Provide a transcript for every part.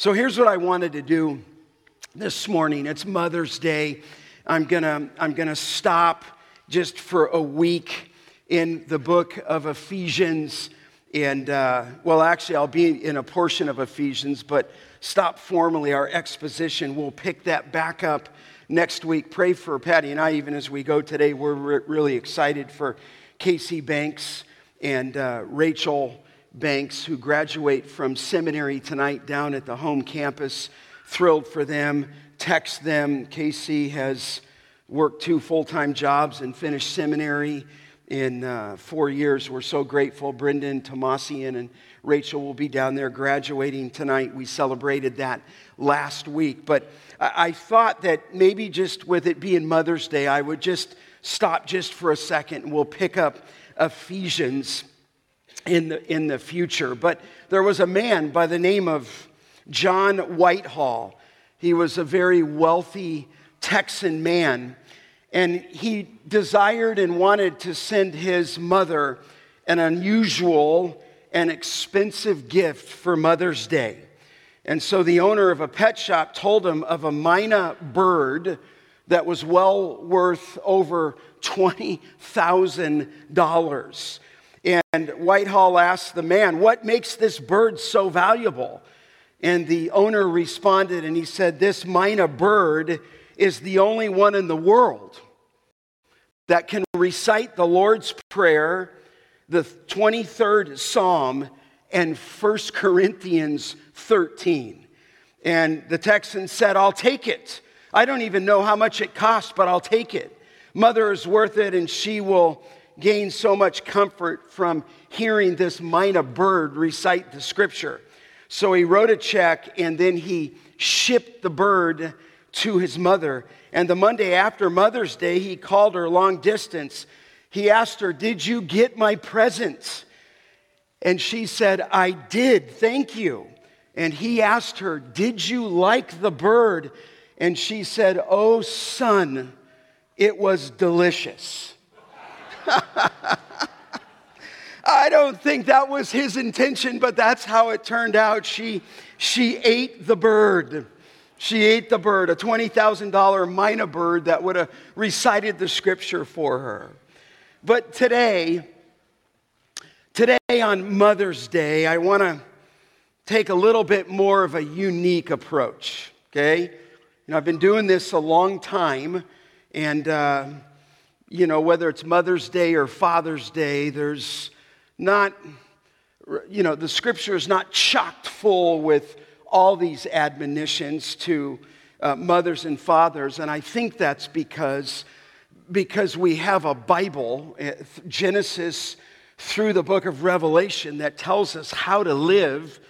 So here's what I wanted to do this morning. It's Mother's Day. I'm gonna, I'm gonna stop just for a week in the book of Ephesians. And, uh, well, actually, I'll be in a portion of Ephesians, but stop formally our exposition. We'll pick that back up next week. Pray for Patty and I, even as we go today. We're re- really excited for Casey Banks and uh, Rachel Banks, who graduate from seminary tonight down at the home campus. Thrilled for them. Text them. Casey has worked two full time jobs and finished seminary in uh, four years. We're so grateful. Brendan Tomasian and Rachel will be down there graduating tonight. We celebrated that last week. But I, I thought that maybe just with it being Mother's Day, I would just stop just for a second and we'll pick up Ephesians in the, in the future. But there was a man by the name of John Whitehall. He was a very wealthy Texan man, and he desired and wanted to send his mother an unusual and expensive gift for Mother's Day. And so the owner of a pet shop told him of a mina bird that was well worth over $20,000. And Whitehall asked the man, What makes this bird so valuable? And the owner responded and he said, This mina bird is the only one in the world that can recite the Lord's Prayer, the 23rd Psalm, and 1 Corinthians 13. And the Texan said, I'll take it. I don't even know how much it costs, but I'll take it. Mother is worth it, and she will gain so much comfort from hearing this myna bird recite the scripture. So he wrote a check and then he shipped the bird to his mother. And the Monday after Mother's Day, he called her long distance. He asked her, Did you get my present? And she said, I did, thank you. And he asked her, Did you like the bird? And she said, Oh, son, it was delicious. I don't think that was his intention, but that's how it turned out. She, she ate the bird. She ate the bird, a $20,000 mina bird that would have recited the scripture for her. But today, today on Mother's Day, I want to take a little bit more of a unique approach, okay? You know, I've been doing this a long time, and uh, you know, whether it's Mother's Day or Father's Day, there's not, you know, the scripture is not chocked full with all these admonitions to uh, mothers and fathers. And I think that's because, because we have a Bible, uh, Genesis through the book of Revelation, that tells us how to live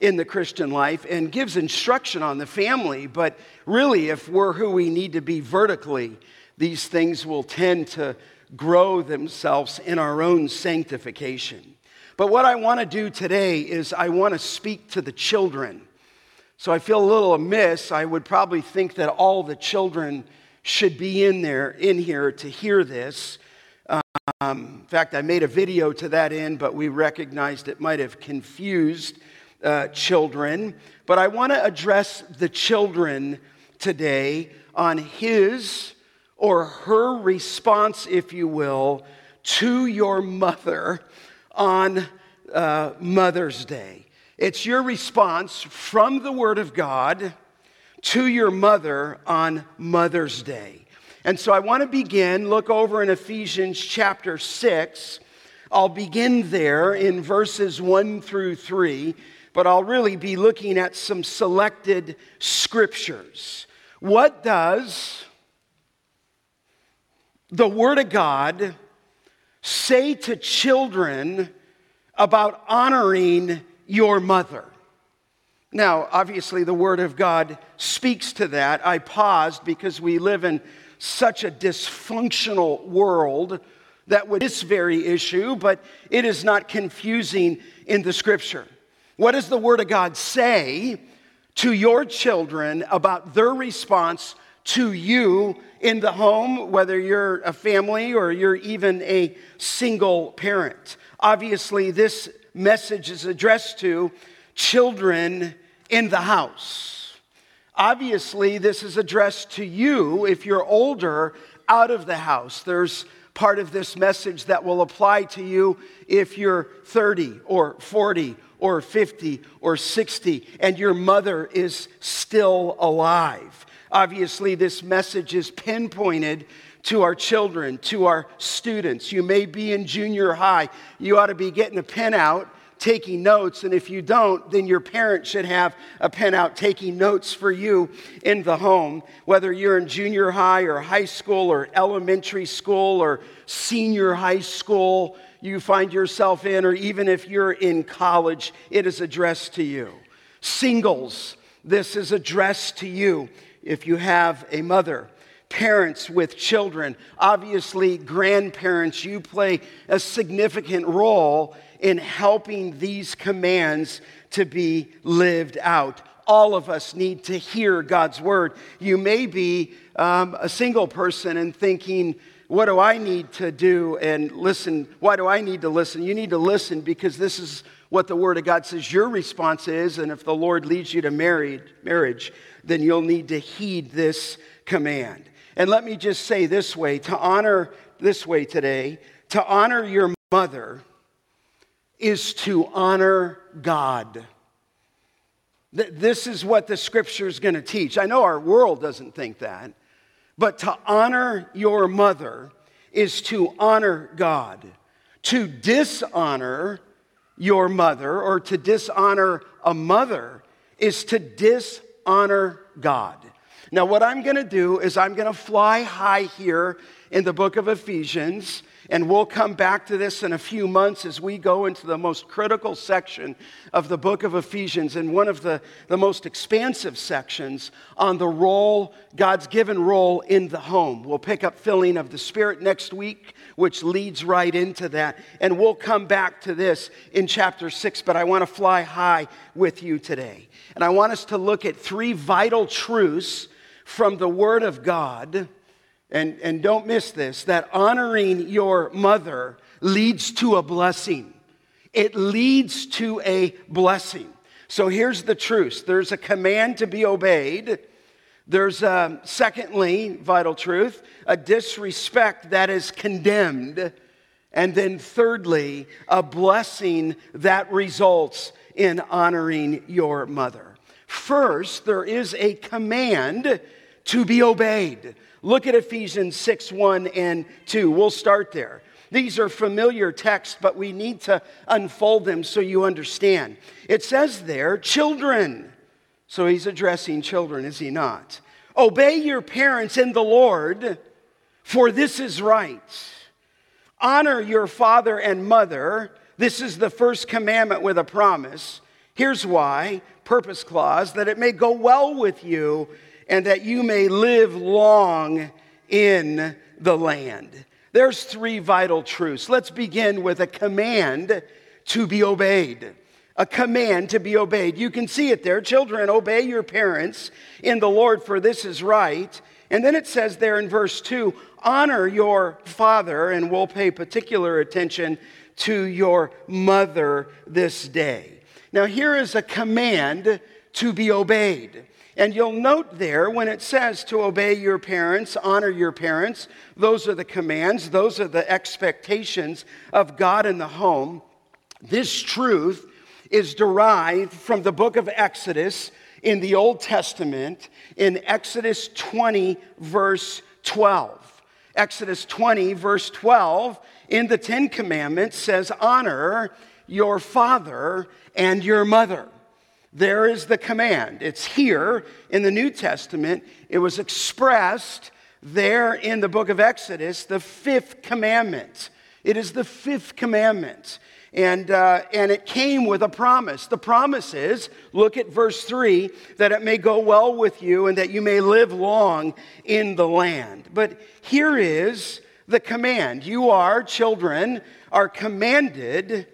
in the Christian life and gives instruction on the family. But really, if we're who we need to be vertically, these things will tend to grow themselves in our own sanctification. But what I want to do today is I want to speak to the children. So I feel a little amiss. I would probably think that all the children should be in there, in here to hear this. Um, in fact, I made a video to that end, but we recognized it might have confused uh, children. But I want to address the children today on his or her response, if you will, to your mother on uh, Mother's Day. It's your response from the Word of God to your mother on Mother's Day. And so I want to begin, look over in Ephesians chapter 6. I'll begin there in verses 1 through 3, but I'll really be looking at some selected scriptures. What does the Word of God say to children about honoring your mother? Now, obviously, the Word of God speaks to that. I paused because we live in such a dysfunctional world that with this very issue, but it is not confusing in the Scripture. What does the Word of God say to your children about their response to you in the home, whether you're a family or you're even a single parent. Obviously, this message is addressed to children in the house. Obviously, this is addressed to you if you're older out of the house. There's part of this message that will apply to you if you're 30 or 40 or 50 or 60 and your mother is still alive. Obviously, this message is pinpointed to our children, to our students. You may be in junior high. You ought to be getting a pen out taking notes. And if you don't, then your parents should have a pen out taking notes for you in the home, whether you're in junior high or high school or elementary school or senior high school you find yourself in, or even if you're in college, it is addressed to you. Singles, this is addressed to you if you have a mother parents with children, obviously, grandparents, you play a significant role in helping these commands to be lived out. All of us need to hear God's word. You may be um, a single person and thinking, what do I need to do and listen? Why do I need to listen? You need to listen because this is what the Word of God says your response is. And if the Lord leads you to married, marriage, then you'll need to heed this command. And let me just say this way to honor this way today, to honor your mother is to honor God. This is what the scripture is going to teach. I know our world doesn't think that, but to honor your mother is to honor God. To dishonor your mother or to dishonor a mother is to dishonor God. Now, what I'm going to do is I'm going to fly high here in the book of Ephesians and we'll come back to this in a few months as we go into the most critical section of the book of Ephesians and one of the, the most expansive sections on the role, God's given role in the home. We'll pick up filling of the Spirit next week, which leads right into that. And we'll come back to this in chapter six, but I want to fly high with you today. And I want us to look at three vital truths from the Word of God and, and don't miss this, that honoring your mother leads to a blessing. It leads to a blessing. So here's the truth there's a command to be obeyed. There's, a, secondly, vital truth, a disrespect that is condemned. And then, thirdly, a blessing that results in honoring your mother. First, there is a command to be obeyed. Look at Ephesians 6 1 and 2. We'll start there. These are familiar texts, but we need to unfold them so you understand. It says there, children. So he's addressing children, is he not? Obey your parents in the Lord, for this is right. Honor your father and mother. This is the first commandment with a promise. Here's why purpose clause that it may go well with you and that you may live long in the land. There's three vital truths. Let's begin with a command to be obeyed. A command to be obeyed. You can see it there. Children, obey your parents in the Lord, for this is right. And then it says there in verse 2 honor your father, and we'll pay particular attention to your mother this day. Now, here is a command to be obeyed. And you'll note there when it says to obey your parents, honor your parents, those are the commands, those are the expectations of God in the home. This truth is derived from the book of Exodus in the Old Testament in Exodus 20, verse 12. Exodus 20, verse 12, in the Ten Commandments says, Honor your father and your mother. There is the command. It's here in the New Testament. It was expressed there in the book of Exodus, the fifth commandment. It is the fifth commandment. And, uh, and it came with a promise. The promise is look at verse 3 that it may go well with you and that you may live long in the land. But here is the command you are, children, are commanded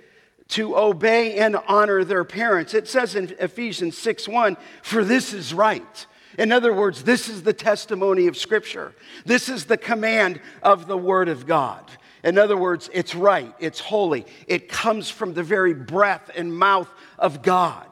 to obey and honor their parents. It says in Ephesians 6 1, for this is right. In other words, this is the testimony of Scripture. This is the command of the Word of God. In other words, it's right, it's holy, it comes from the very breath and mouth of God.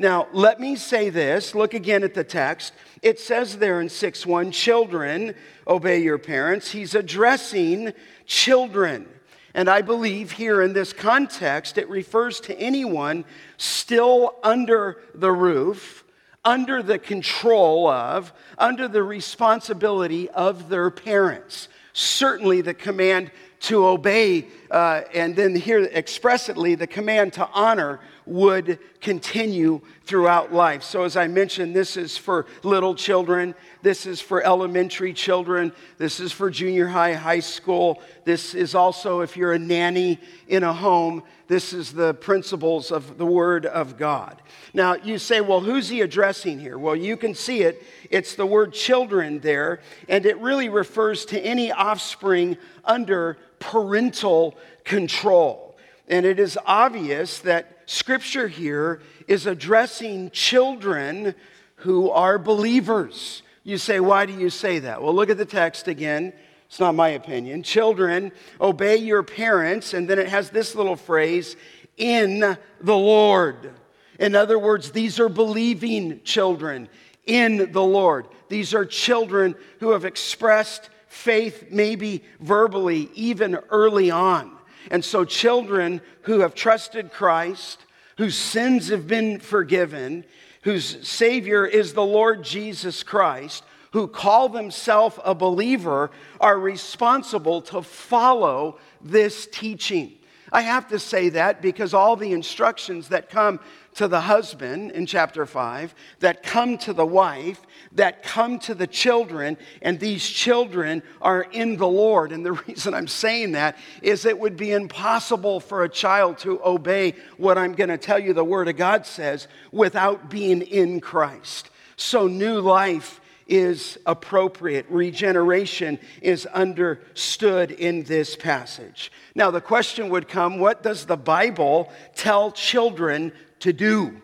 Now, let me say this. Look again at the text. It says there in 6 1, children, obey your parents. He's addressing children. And I believe here in this context, it refers to anyone still under the roof, under the control of, under the responsibility of their parents. Certainly, the command to obey, uh, and then here expressly, the command to honor would continue throughout life. So, as I mentioned, this is for little children, this is for elementary children, this is for junior high, high school. This is also if you're a nanny in a home, this is the principles of the Word of God. Now, you say, well, who's he addressing here? Well, you can see it. It's the word children there, and it really refers to any offspring under parental control. And it is obvious that scripture here is addressing children who are believers. You say, why do you say that? Well, look at the text again. It's not my opinion. Children, obey your parents. And then it has this little phrase, in the Lord. In other words, these are believing children in the Lord. These are children who have expressed faith, maybe verbally, even early on. And so, children who have trusted Christ, whose sins have been forgiven, whose Savior is the Lord Jesus Christ, who call themselves a believer, are responsible to follow this teaching. I have to say that because all the instructions that come to the husband in chapter 5, that come to the wife, that come to the children, and these children are in the Lord. And the reason I'm saying that is it would be impossible for a child to obey what I'm going to tell you the Word of God says without being in Christ. So, new life is appropriate. Regeneration is understood in this passage. Now, the question would come what does the Bible tell children to do?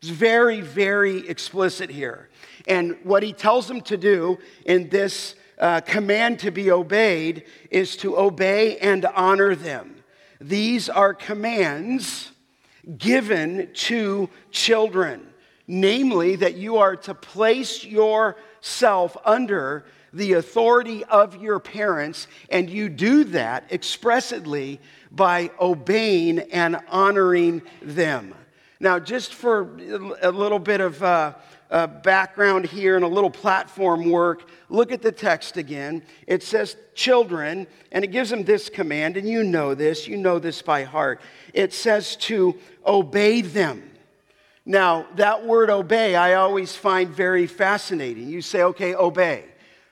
It's very, very explicit here. And what he tells them to do in this uh, command to be obeyed is to obey and honor them. These are commands given to children, namely, that you are to place yourself under the authority of your parents, and you do that expressly by obeying and honoring them. Now, just for a little bit of uh, uh, background here and a little platform work, look at the text again. It says children, and it gives them this command, and you know this, you know this by heart. It says to obey them. Now, that word obey, I always find very fascinating. You say, okay, obey.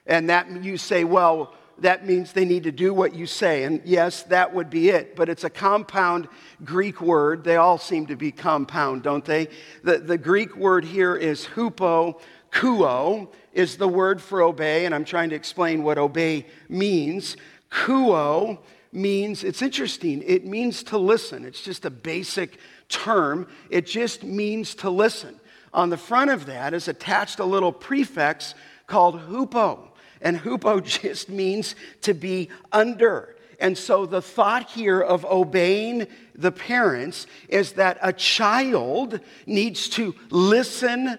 And that you say, well, that means they need to do what you say. And yes, that would be it. But it's a compound Greek word. They all seem to be compound, don't they? The, the Greek word here is hupo, akouo is the word for obey. And I'm trying to explain what obey means. Akouo means, it's interesting, it means to listen. It's just a basic term, it just means to listen. On the front of that is attached a little prefix called hupo. And hupo just means to be under. And so the thought here of obeying the parents is that a child needs to listen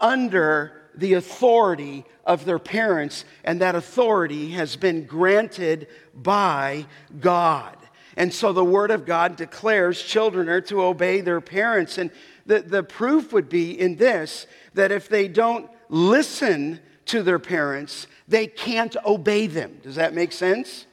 under the authority of their parents, and that authority has been granted by God. And so the Word of God declares children are to obey their parents. And the, the proof would be in this that if they don't listen to their parents, they can't obey them. Does that make sense?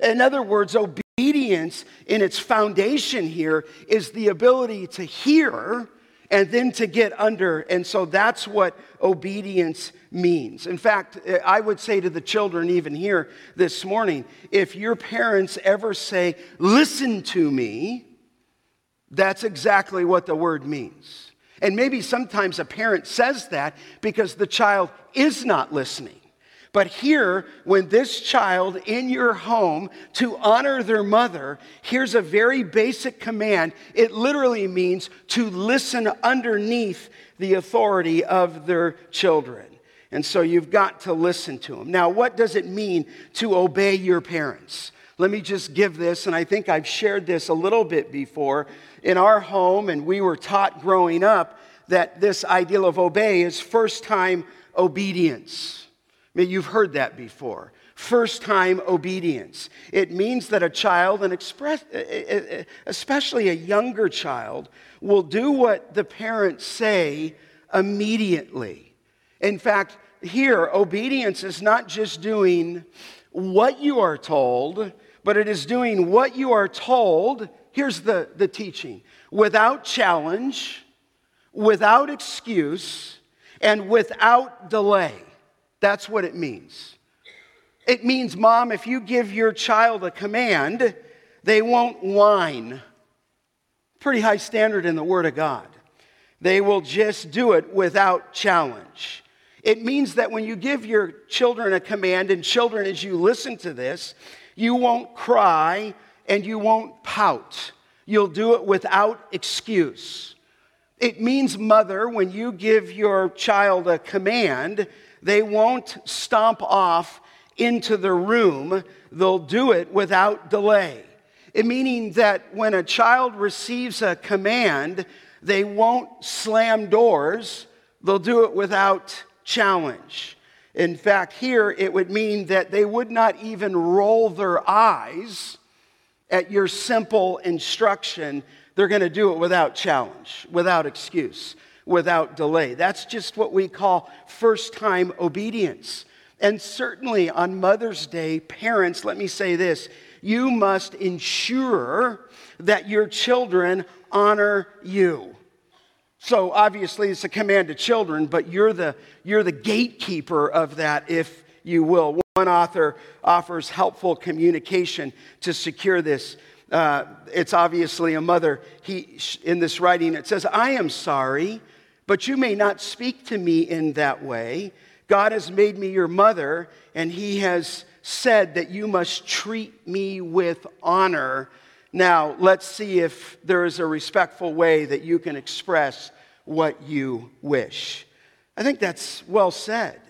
In other words, obedience in its foundation here is the ability to hear and then to get under. And so that's what obedience means. In fact, I would say to the children, even here this morning, if your parents ever say, Listen to me, that's exactly what the word means. And maybe sometimes a parent says that because the child is not listening. But here, when this child in your home to honor their mother, here's a very basic command. It literally means to listen underneath the authority of their children. And so you've got to listen to them. Now, what does it mean to obey your parents? Let me just give this, and I think I've shared this a little bit before. In our home, and we were taught growing up that this ideal of obey is first time obedience. I mean, you've heard that before. First time obedience. It means that a child, and express, especially a younger child, will do what the parents say immediately. In fact, here, obedience is not just doing what you are told, but it is doing what you are told. Here's the, the teaching without challenge, without excuse, and without delay. That's what it means. It means, mom, if you give your child a command, they won't whine. Pretty high standard in the Word of God. They will just do it without challenge. It means that when you give your children a command, and children, as you listen to this, you won't cry and you won't pout. You'll do it without excuse. It means, mother, when you give your child a command, they won't stomp off into the room. They'll do it without delay. It meaning that when a child receives a command, they won't slam doors. They'll do it without challenge. In fact, here it would mean that they would not even roll their eyes at your simple instruction. They're going to do it without challenge, without excuse, without delay. That's just what we call first time obedience. And certainly on Mother's Day, parents, let me say this you must ensure that your children honor you. So obviously, it's a command to children, but you're the, you're the gatekeeper of that, if you will. One author offers helpful communication to secure this. Uh, it's obviously a mother. He, in this writing, it says, I am sorry, but you may not speak to me in that way. God has made me your mother, and He has said that you must treat me with honor now, let's see if there is a respectful way that you can express what you wish. I think that's well said.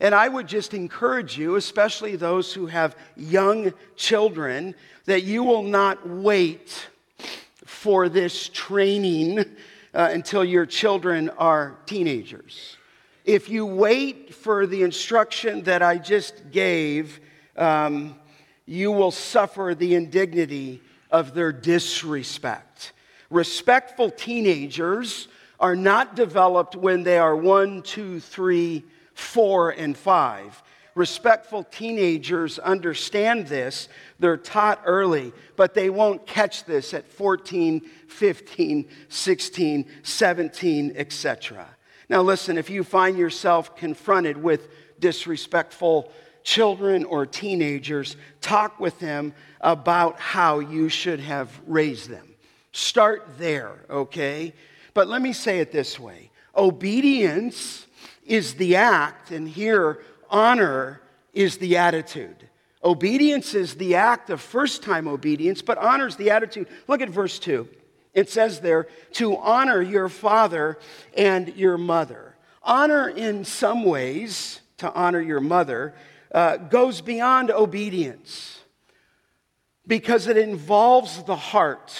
And I would just encourage you, especially those who have young children, that you will not wait for this training uh, until your children are teenagers. If you wait for the instruction that I just gave, um, you will suffer the indignity of their disrespect. Respectful teenagers are not developed when they are one, two, three, four, and five. Respectful teenagers understand this. They're taught early, but they won't catch this at 14, 15, 16, 17, etc. Now, listen, if you find yourself confronted with disrespectful children or teenagers, talk with them about how you should have raised them. Start there, okay? But let me say it this way obedience is the act, and here, honor is the attitude. Obedience is the act of first time obedience, but honor is the attitude. Look at verse 2. It says there, to honor your father and your mother. Honor, in some ways, to honor your mother, uh, goes beyond obedience because it involves the heart,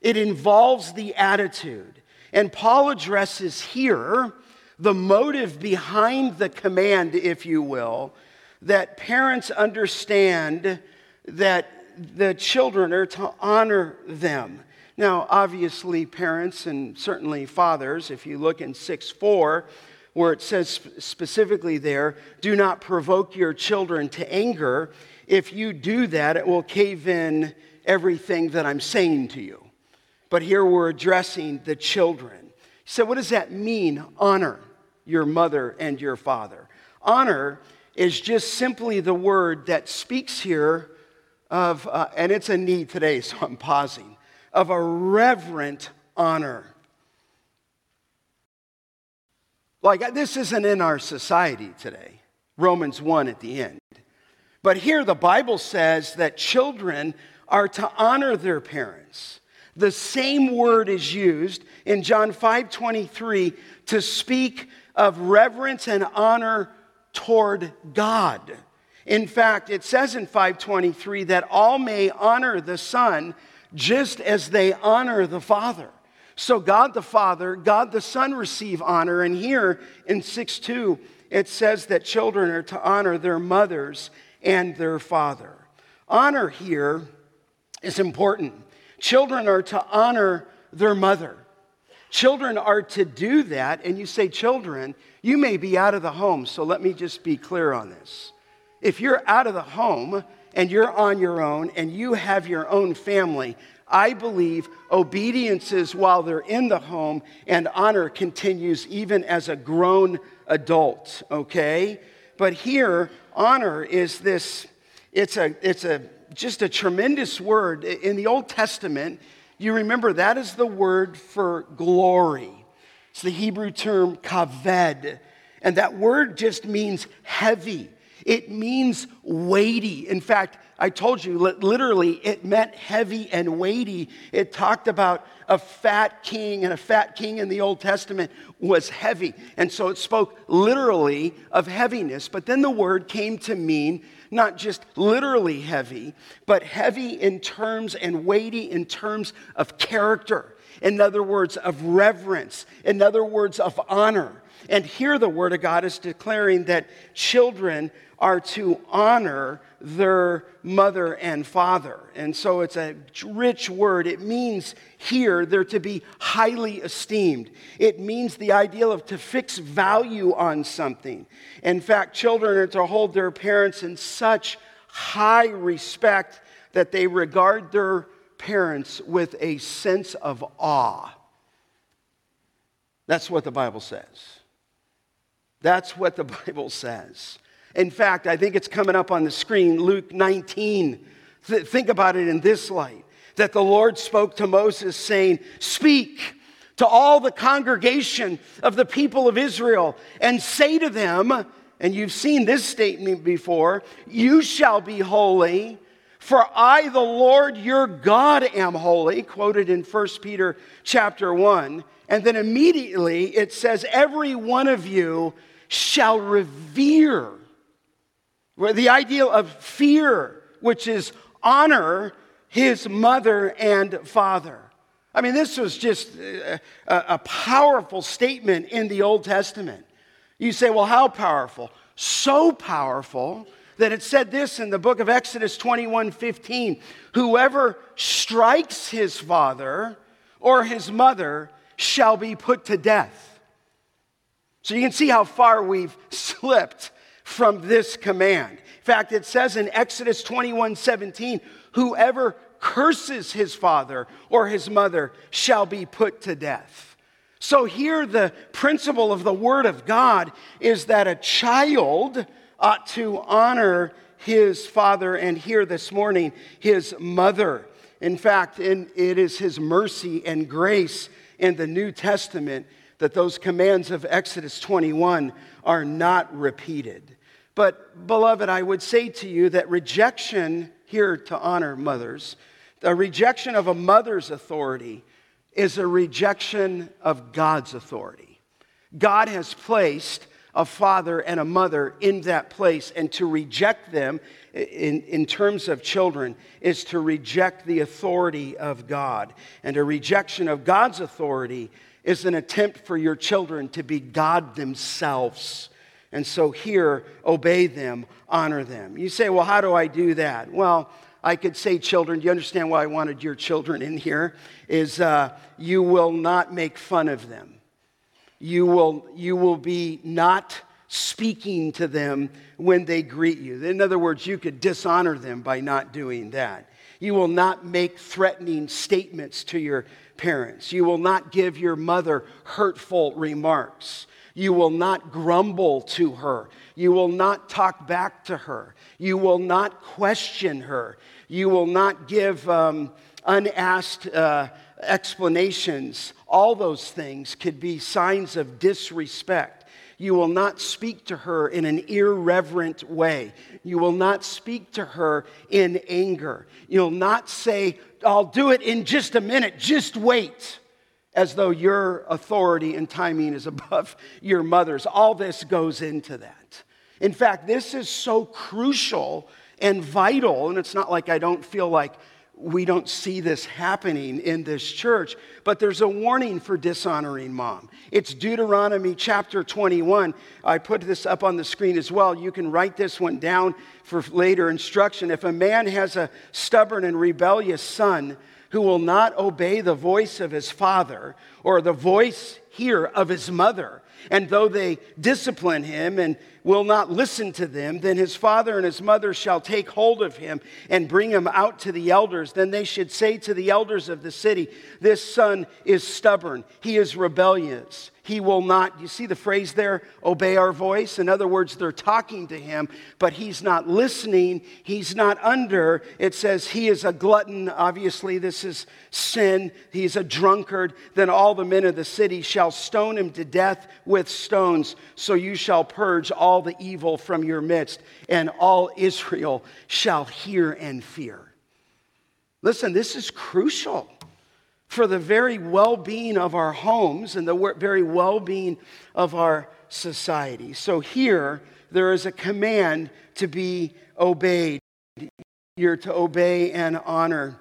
it involves the attitude. And Paul addresses here the motive behind the command, if you will, that parents understand that the children are to honor them. Now, obviously, parents and certainly fathers, if you look in 6 4, where it says specifically there, do not provoke your children to anger. If you do that, it will cave in everything that I'm saying to you. But here we're addressing the children. So, what does that mean? Honor your mother and your father. Honor is just simply the word that speaks here of, uh, and it's a need today, so I'm pausing, of a reverent honor. Like, this isn't in our society today. Romans 1 at the end. But here the Bible says that children are to honor their parents. The same word is used in John 5 23 to speak of reverence and honor toward God. In fact, it says in 523 that all may honor the Son just as they honor the Father. So God the Father, God the Son receive honor. And here in 6 2, it says that children are to honor their mothers and their father. Honor here is important. Children are to honor their mother. Children are to do that, and you say, children, you may be out of the home, so let me just be clear on this. If you're out of the home and you're on your own and you have your own family, I believe obedience is while they're in the home and honor continues even as a grown adult, okay? But here, honor is this, it's a, it's a, just a tremendous word. In the Old Testament, you remember that is the word for glory. It's the Hebrew term kaved. And that word just means heavy. It means weighty. In fact, I told you, literally, it meant heavy and weighty. It talked about a fat king, and a fat king in the Old Testament was heavy. And so it spoke literally of heaviness. But then the word came to mean not just literally heavy, but heavy in terms and weighty in terms of character. In other words, of reverence. In other words, of honor. And here the Word of God is declaring that children are to honor their mother and father. And so it's a rich word. It means here they're to be highly esteemed. It means the ideal of to fix value on something. In fact, children are to hold their parents in such high respect that they regard their parents with a sense of awe. That's what the Bible says. That's what the Bible says. In fact, I think it's coming up on the screen, Luke 19. Th- think about it in this light that the Lord spoke to Moses, saying, Speak to all the congregation of the people of Israel and say to them, and you've seen this statement before, You shall be holy, for I, the Lord your God, am holy, quoted in 1 Peter chapter 1. And then immediately it says, Every one of you shall revere the ideal of fear, which is honor his mother and father. I mean, this was just uh, a, a, powerful statement in the Old Testament. You say, well, how powerful? So powerful that it said this in the book of Exodus 21 15 Whoever strikes his father or his mother shall be put to death. So you can see how far we've slipped from this command. In fact, it says in Exodus 21 17, whoever curses his father or his mother shall be put to death. So, here the principle of the Word of God is that a child ought to honor his father, and here this morning, his mother. In fact, in, it is his mercy and grace in the New Testament that those commands of Exodus 21 are not repeated. But, beloved, I would say to you that rejection here to honor mothers, the rejection of a mother's authority is a rejection of God's authority. God has placed a father and a mother in that place, and to reject them in, in terms of children is to reject the authority of God. And a rejection of God's authority is an attempt for your children to be God themselves. And so here, obey them, honor them. You say, well, how do I do that? Well, I could say, children, do you understand why I wanted your children in here? Is uh, you will not make fun of them. You will, you will be not speaking to them when they greet you. In other words, you could dishonor them by not doing that. You will not make threatening statements to your parents. You will not give your mother hurtful remarks. You will not grumble to her. You will not talk back to her. You will not question her. You will not give um, unasked uh, explanations. All those things could be signs of disrespect. You will not speak to her in an irreverent way. You will not speak to her in anger. You'll not say, I'll do it in just a minute, just wait as though your authority and timing is above your mother's. All this goes into that. In fact, this is so crucial and vital, and it's not like I don't feel like we don't see this happening in this church, but there's a warning for dishonoring mom. It's Deuteronomy chapter 21. I put this up on the screen as well. You can write this one down for later instruction. If a man has a stubborn and rebellious son who will not obey the voice of his father or the voice here of his mother, and though they discipline him and will not listen to them, then his father and his mother shall take hold of him and bring him out to the elders. Then they should say to the elders of the city, This son is stubborn, he is rebellious. He will not, you see the phrase there, obey our voice? In other words, they're talking to him, but he's not listening. He's not under. It says he is a glutton. Obviously, this is sin. He's a drunkard. Then all the men of the city shall stone him to death with stones. So you shall purge all the evil from your midst, and all Israel shall hear and fear. Listen, this is crucial for the very well being of our homes and the very well being of our society. So here, there is a command to be obeyed. You're to obey and honor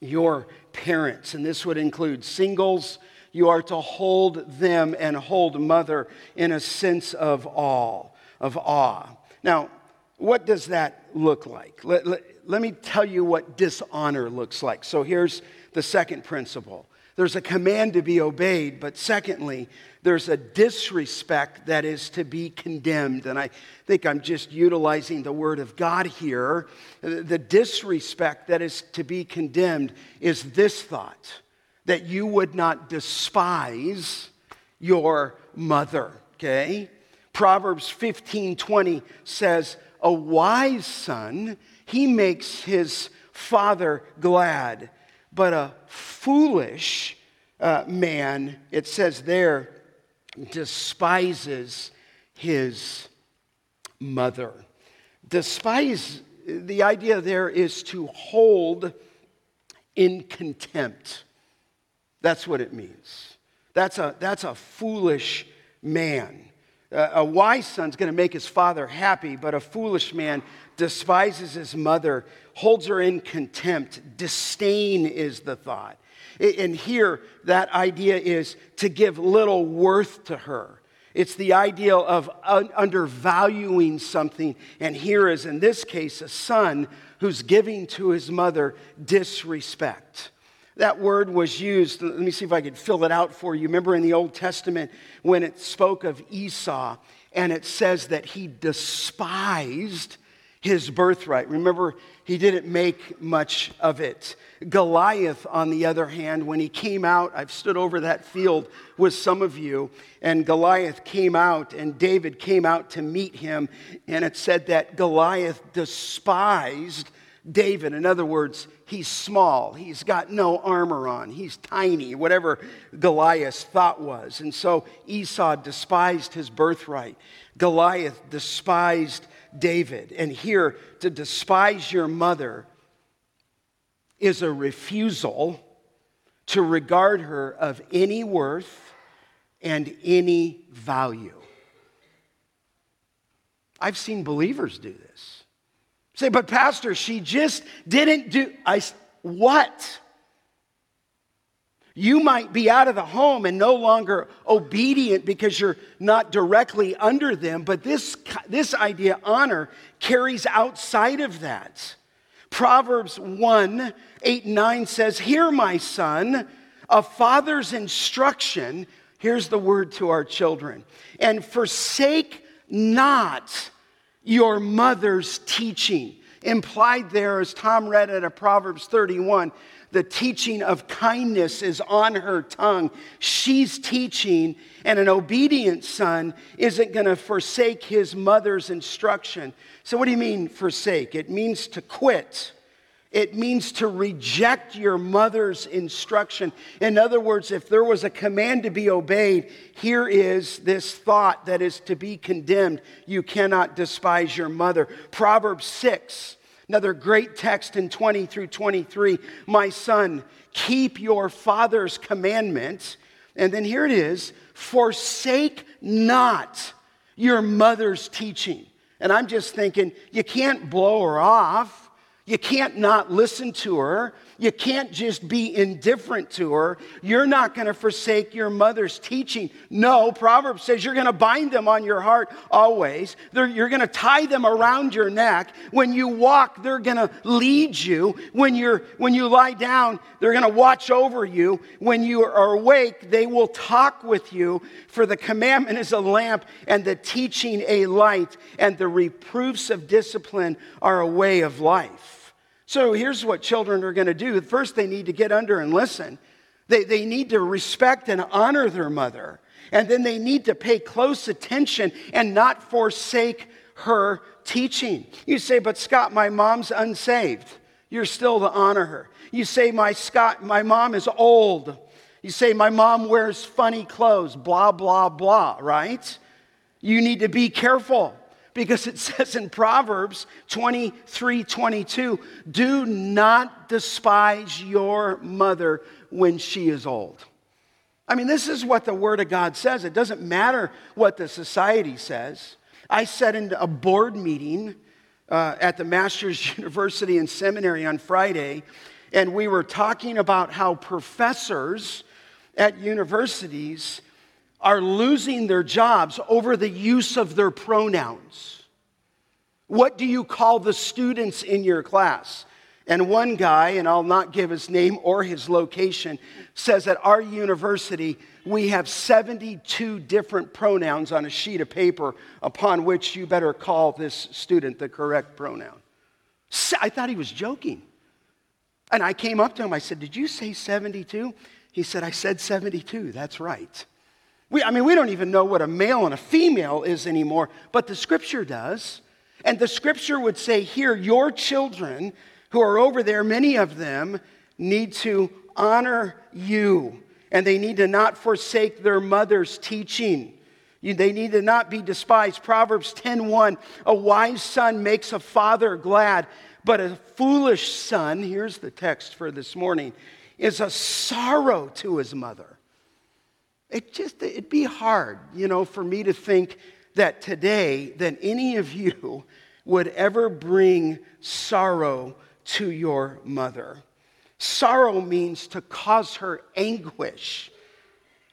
your parents, and this would include singles. You are to hold them and hold mother in a sense of awe, of awe. Now, what does that look like? Let, let, let me tell you what dishonor looks like. So here's the second principle there's a command to be obeyed, but secondly, there's a disrespect that is to be condemned. And I think I'm just utilizing the word of God here. The disrespect that is to be condemned is this thought that you would not despise your mother, okay? Proverbs 15 20 says, A wise son, he makes his father glad but a foolish uh, man, it says there, despises his mother. Despise, the idea there is to hold in contempt. That's what it means. That's a, that's a foolish man. A wise son's going to make his father happy, but a foolish man despises his mother, holds her in contempt. Disdain is the thought. And here, that idea is to give little worth to her. It's the ideal of undervaluing something. And here is, in this case, a son who's giving to his mother disrespect. That word was used, let me see if I could fill it out for you. Remember in the Old Testament when it spoke of Esau, and it says that he despised his birthright. Remember, he didn't make much of it. Goliath, on the other hand, when he came out, I've stood over that field with some of you, and Goliath came out, and David came out to meet him, and it said that Goliath despised David. In other words, he's small, he's got no armor on, he's tiny, whatever Goliath's thought was. And so Esau despised his birthright. Goliath despised David. And here, to despise your mother is a refusal to regard her of any worth and any value. I've seen believers do this. Say, but Pastor, she just didn't do. I, what? You might be out of the home and no longer obedient because you're not directly under them, but this, this idea, honor, carries outside of that. Proverbs 1 8 9 says, Hear, my son, a father's instruction. Here's the word to our children. And forsake not your mother's teaching. Implied there, as Tom read at Proverbs 31, the teaching of kindness is on her tongue. She's teaching, and an obedient son isn't going to forsake his mother's instruction. So, what do you mean, forsake? It means to quit. It means to reject your mother's instruction. In other words, if there was a command to be obeyed, here is this thought that is to be condemned. You cannot despise your mother. Proverbs 6 Another great text in 20 through 23 My son, keep your father's commandments. And then here it is forsake not your mother's teaching. And I'm just thinking, you can't blow her off. You can't not listen to her. You can't just be indifferent to her. You're not going to forsake your mother's teaching. No, Proverbs says you're going to bind them on your heart always. They're, you're going to tie them around your neck. When you walk, they're going to lead you. When, you're, when you lie down, they're going to watch over you. When you are awake, they will talk with you. For the commandment is a lamp, and the teaching a light, and the reproofs of discipline are a way of life. So here's what children are going to do. First, they need to get under and listen. They, they need to respect and honor their mother. And then they need to pay close attention and not forsake her teaching. You say, but Scott, my mom's unsaved. You're still to honor her. You say, my Scott, my mom is old. You say, my mom wears funny clothes, blah, blah, blah, right? You need to be careful because it says in Proverbs 23 22, do not despise your mother when she is old. I mean, this is what the Word of God says. It doesn't matter what the society says. I sat in a board meeting uh, at the Masters University and Seminary on Friday, and we were talking about how professors at universities are losing their jobs over the use of their pronouns. What do you call the students in your class? And one guy, and I'll not give his name or his location, says at our university, we have 72 different pronouns on a sheet of paper upon which you better call this student the correct pronoun. I thought he was joking. And I came up to him, I said, Did you say 72? He said, I said 72. That's right. We, I mean, we don't even know what a male and a female is anymore, but the scripture does. And the scripture would say here, your children who are over there, many of them need to honor you, and they need to not forsake their mother's teaching. They need to not be despised. Proverbs 10:1, a wise son makes a father glad, but a foolish son, here's the text for this morning, is a sorrow to his mother. It just, it'd be hard, you know, for me to think that today that any of you would ever bring sorrow to your mother. Sorrow means to cause her anguish.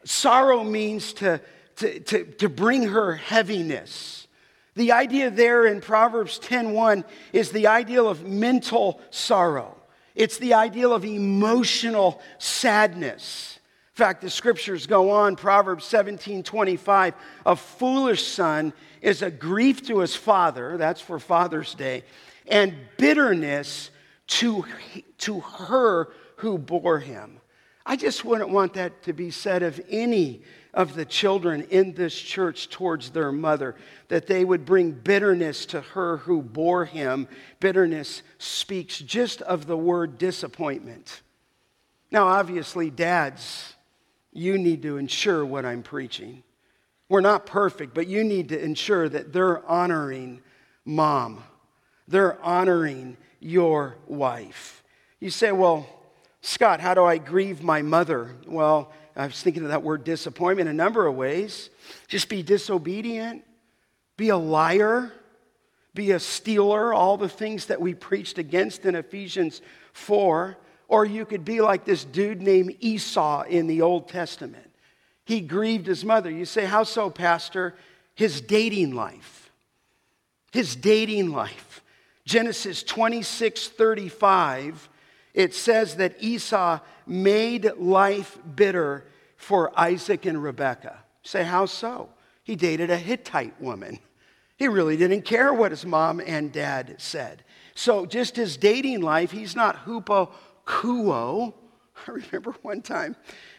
Sorrow means to, to, to, to bring her heaviness. The idea there in Proverbs 10:1 is the ideal of mental sorrow. It's the ideal of emotional sadness. In fact, the scriptures go on, Proverbs 17 25. A foolish son is a grief to his father, that's for Father's Day, and bitterness to, to her who bore him. I just wouldn't want that to be said of any of the children in this church towards their mother, that they would bring bitterness to her who bore him. Bitterness speaks just of the word disappointment. Now, obviously, dads, you need to ensure what I'm preaching. We're not perfect, but you need to ensure that they're honoring mom. They're honoring your wife. You say, well, Scott, how do I grieve my mother? Well, I was thinking of that word disappointment a number of ways. Just be disobedient, be a liar, be a stealer, all the things that we preached against in Ephesians 4. Or you could be like this dude named Esau in the Old Testament. He grieved his mother. You say, How so, Pastor? His dating life. His dating life. Genesis 26 35, it says that Esau made life bitter for Isaac and Rebekah. say, How so? He dated a Hittite woman. He really didn't care what his mom and dad said. So, just his dating life, he's not hupo kuo. I remember one time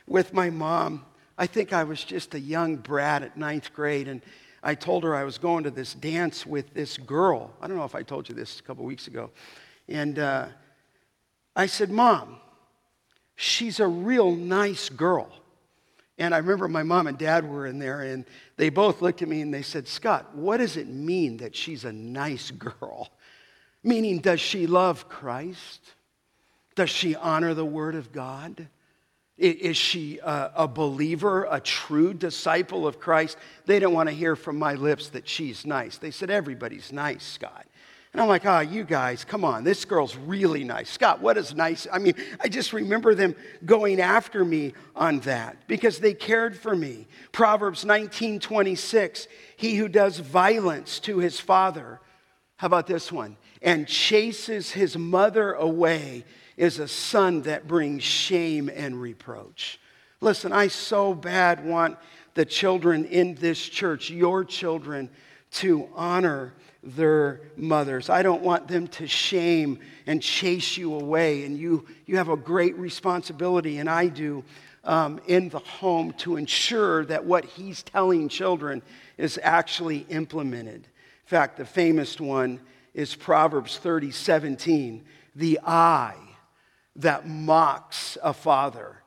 with my mom, I think I was just a young brat at ninth grade, and I told her I was going to this dance with this girl. I don't know if I told you this a couple weeks ago. And uh, I said, Mom, she's a real nice girl. And I remember my mom and dad were in there, and they both looked at me and they said, Scott, what does it mean that she's a nice girl? Meaning, does she love Christ? Does she honor the Word of God? Is she a, believer, a true disciple of Christ? They don't want to hear from my lips that she's nice. They said, Everybody's nice, Scott. And I'm like, ah, oh, you guys, come on, this girl's really nice. Scott, what is nice? I mean, I just remember them going after me on that because they cared for me. Proverbs 19 26, he who does violence to his father, how about this one? And chases his mother away is a son that brings shame and reproach. Listen, I so bad want the children in this church, your children, to honor their mothers. I don't want them to shame and chase you away. And you, you have a great responsibility, and I do, um, in the home to ensure that what he's telling children is actually implemented. In fact, the famous one is Proverbs 30 17. The eye that mocks a father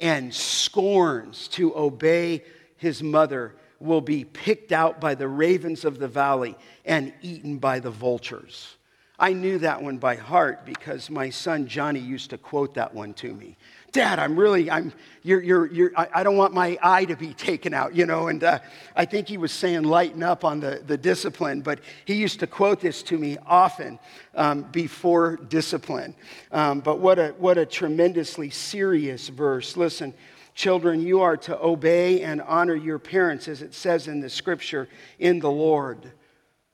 and scorns to obey his mother will be picked out by the ravens of the valley and eaten by the vultures. I knew that one by heart because my son Johnny used to quote that one to me. Dad, I'm really, I'm, you're, you're, you're, I, I don't want my eye to be taken out, you know. And uh, I think he was saying lighten up on the, the discipline, but he used to quote this to me often um, before discipline. Um, but what a, what a tremendously serious verse. Listen, Children, you are to obey and honor your parents, as it says in the scripture, in the Lord.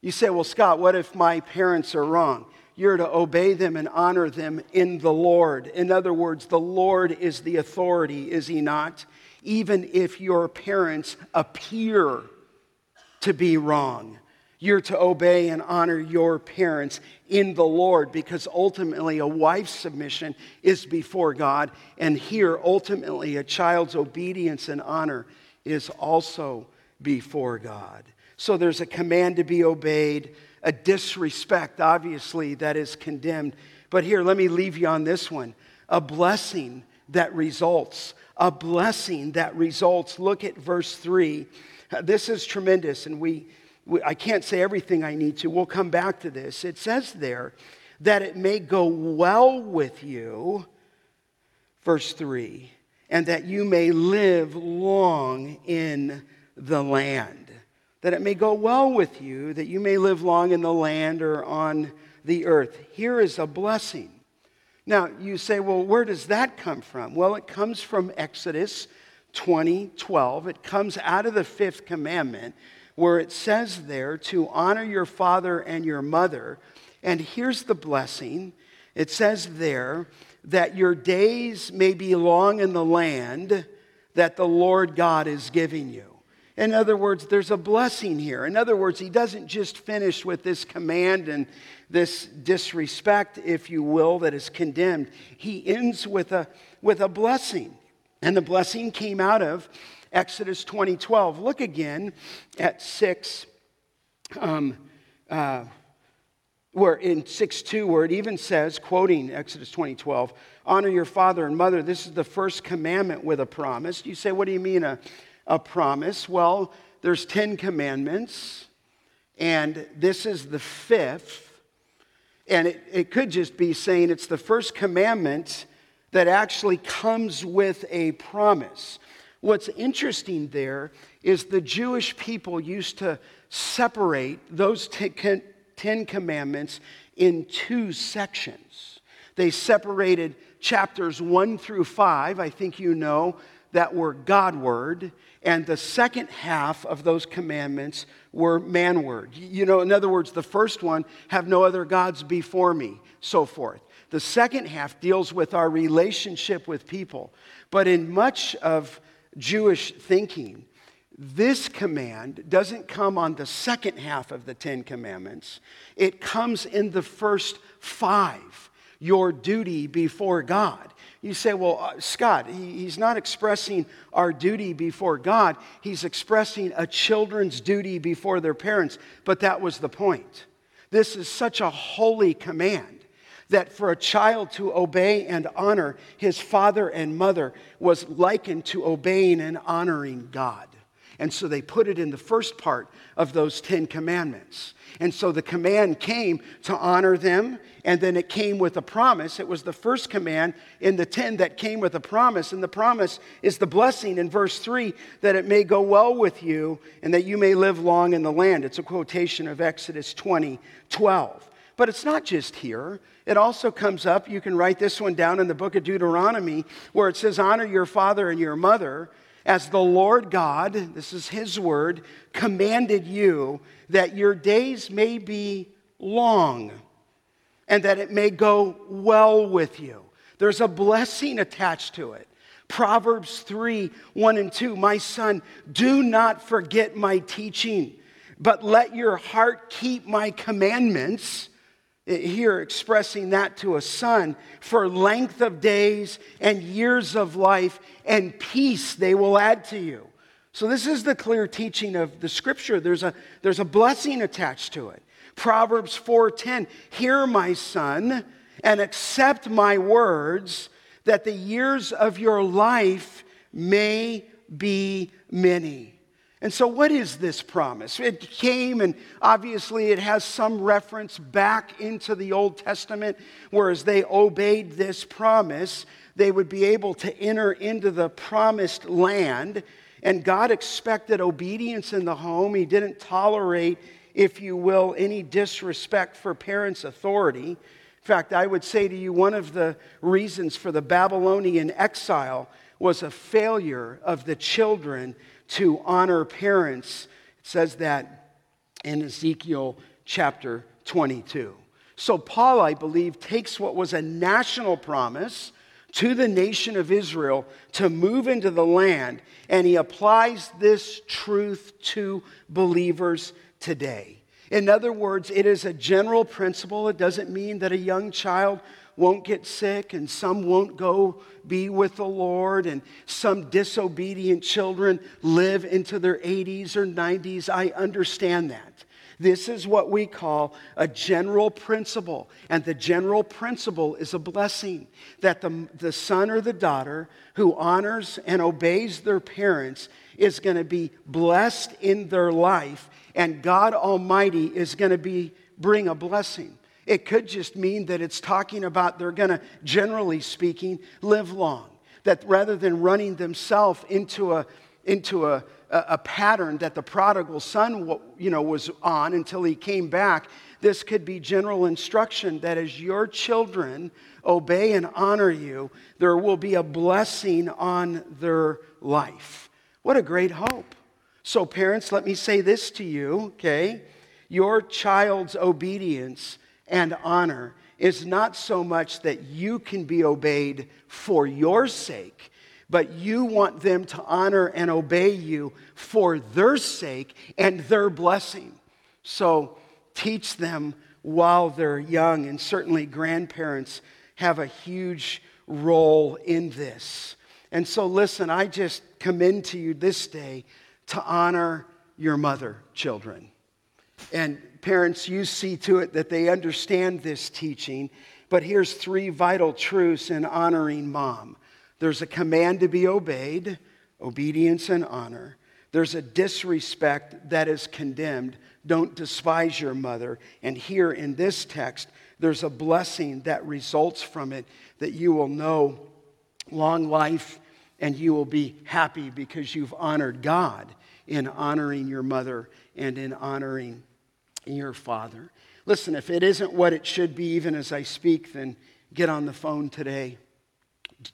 You say, Well, Scott, what if my parents are wrong? You're to obey them and honor them in the Lord. In other words, the Lord is the authority, is He not? Even if your parents appear to be wrong. You're to obey and honor your parents in the Lord because ultimately a wife's submission is before God. And here, ultimately, a child's obedience and honor is also before God. So there's a command to be obeyed, a disrespect, obviously, that is condemned. But here, let me leave you on this one a blessing that results. A blessing that results. Look at verse 3. This is tremendous, and we I can't say everything I need to. We'll come back to this. It says there that it may go well with you, verse 3, and that you may live long in the land. That it may go well with you, that you may live long in the land or on the earth. Here is a blessing. Now, you say, well, where does that come from? Well, it comes from Exodus 20 12. It comes out of the fifth commandment where it says there to honor your father and your mother. And here's the blessing it says there that your days may be long in the land that the Lord God is giving you. In other words, there's a blessing here. In other words, he doesn't just finish with this command and this disrespect, if you will, that is condemned. He ends with a, with a blessing. And the blessing came out of Exodus 20:12. Look again at 6, um, uh, where in 6:2, where it even says, quoting Exodus 20:12, honor your father and mother. This is the first commandment with a promise. You say, what do you mean a, a promise? Well, there's 10 commandments, and this is the fifth. And it, it could just be saying it's the first commandment that actually comes with a promise. What's interesting there is the Jewish people used to separate those Ten Commandments in two sections. They separated chapters one through five, I think you know, that were God word, and the second half of those commandments were man word. You know, in other words, the first one, have no other gods before me, so forth. The second half deals with our relationship with people. But in much of Jewish thinking, this command doesn't come on the second half of the Ten Commandments, it comes in the first five your duty before God. You say, well, uh, Scott, he, he's not expressing our duty before God, he's expressing a children's duty before their parents. But that was the point. This is such a holy command that for a child to obey and honor his father and mother was likened to obeying and honoring God. And so they put it in the first part of those Ten Commandments. And so the command came to honor them, and then it came with a promise. It was the first command in the ten that came with a promise. And the promise is the blessing in verse 3 that it may go well with you and that you may live long in the land. It's a quotation of Exodus 20 12. But it's not just here. It also comes up, you can write this one down in the book of Deuteronomy, where it says, Honor your father and your mother as the Lord God, this is his word, commanded you that your days may be long and that it may go well with you. There's a blessing attached to it. Proverbs 3 1 and 2. My son, do not forget my teaching, but let your heart keep my commandments. Here, expressing that to a son, for length of days and years of life and peace they will add to you. So, this is the clear teaching of the scripture. There's a, there's a blessing attached to it. Proverbs 4:10, "Hear my son and accept my words that the years of your life may be many." And so, what is this promise? It came, and obviously, it has some reference back into the Old Testament, whereas they obeyed this promise, they would be able to enter into the promised land. And God expected obedience in the home. He didn't tolerate if you will, any disrespect for parents' authority. In fact, I would say to you, one of the reasons for the Babylonian exile was a failure of the children to honor parents. It says that in Ezekiel chapter 22. So, Paul, I believe, takes what was a national promise to the nation of Israel to move into the land, and he applies this truth to believers today. In other words, it is a general principle. It doesn't mean that a young child won't get sick and some won't go be with the Lord and some disobedient children live into their 80s or 90s. I understand that. This is what we call a general principle. And the general principle is a blessing that the, the son or the daughter who honors and obeys their parents is going to be blessed in their life and God Almighty is going to be bring a blessing. It could just mean that it's talking about they're going to, generally speaking, live long. That rather than running themselves into a, into a, a pattern that the prodigal son you know, was on until he came back, this could be general instruction that as your children obey and honor you, there will be a blessing on their life. What a great hope. So, parents, let me say this to you, okay? Your child's obedience and honor is not so much that you can be obeyed for your sake, but you want them to honor and obey you for their sake and their blessing. So, teach them while they're young, and certainly grandparents have a huge role in this. And so, listen, I just commend to you this day to honor your mother, children. And parents, you see to it that they understand this teaching. But here's three vital truths in honoring mom there's a command to be obeyed, obedience and honor. There's a disrespect that is condemned. Don't despise your mother. And here in this text, there's a blessing that results from it that you will know long life and you will be happy because you've honored God in honoring your mother and in honoring your father. Listen, if it isn't what it should be, even as I speak, then get on the phone today.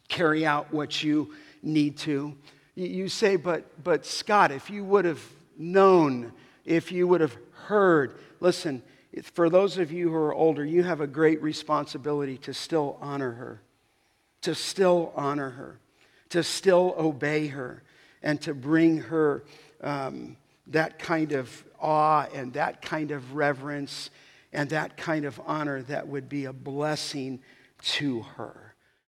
Carry out what you need to. You say, but, but Scott, if you would have known, if you would have heard, listen, for those of you who are older, you have a great responsibility to still honor her, to still honor her to still obey her and to bring her um, that kind of awe and that kind of reverence and that kind of honor that would be a blessing to her.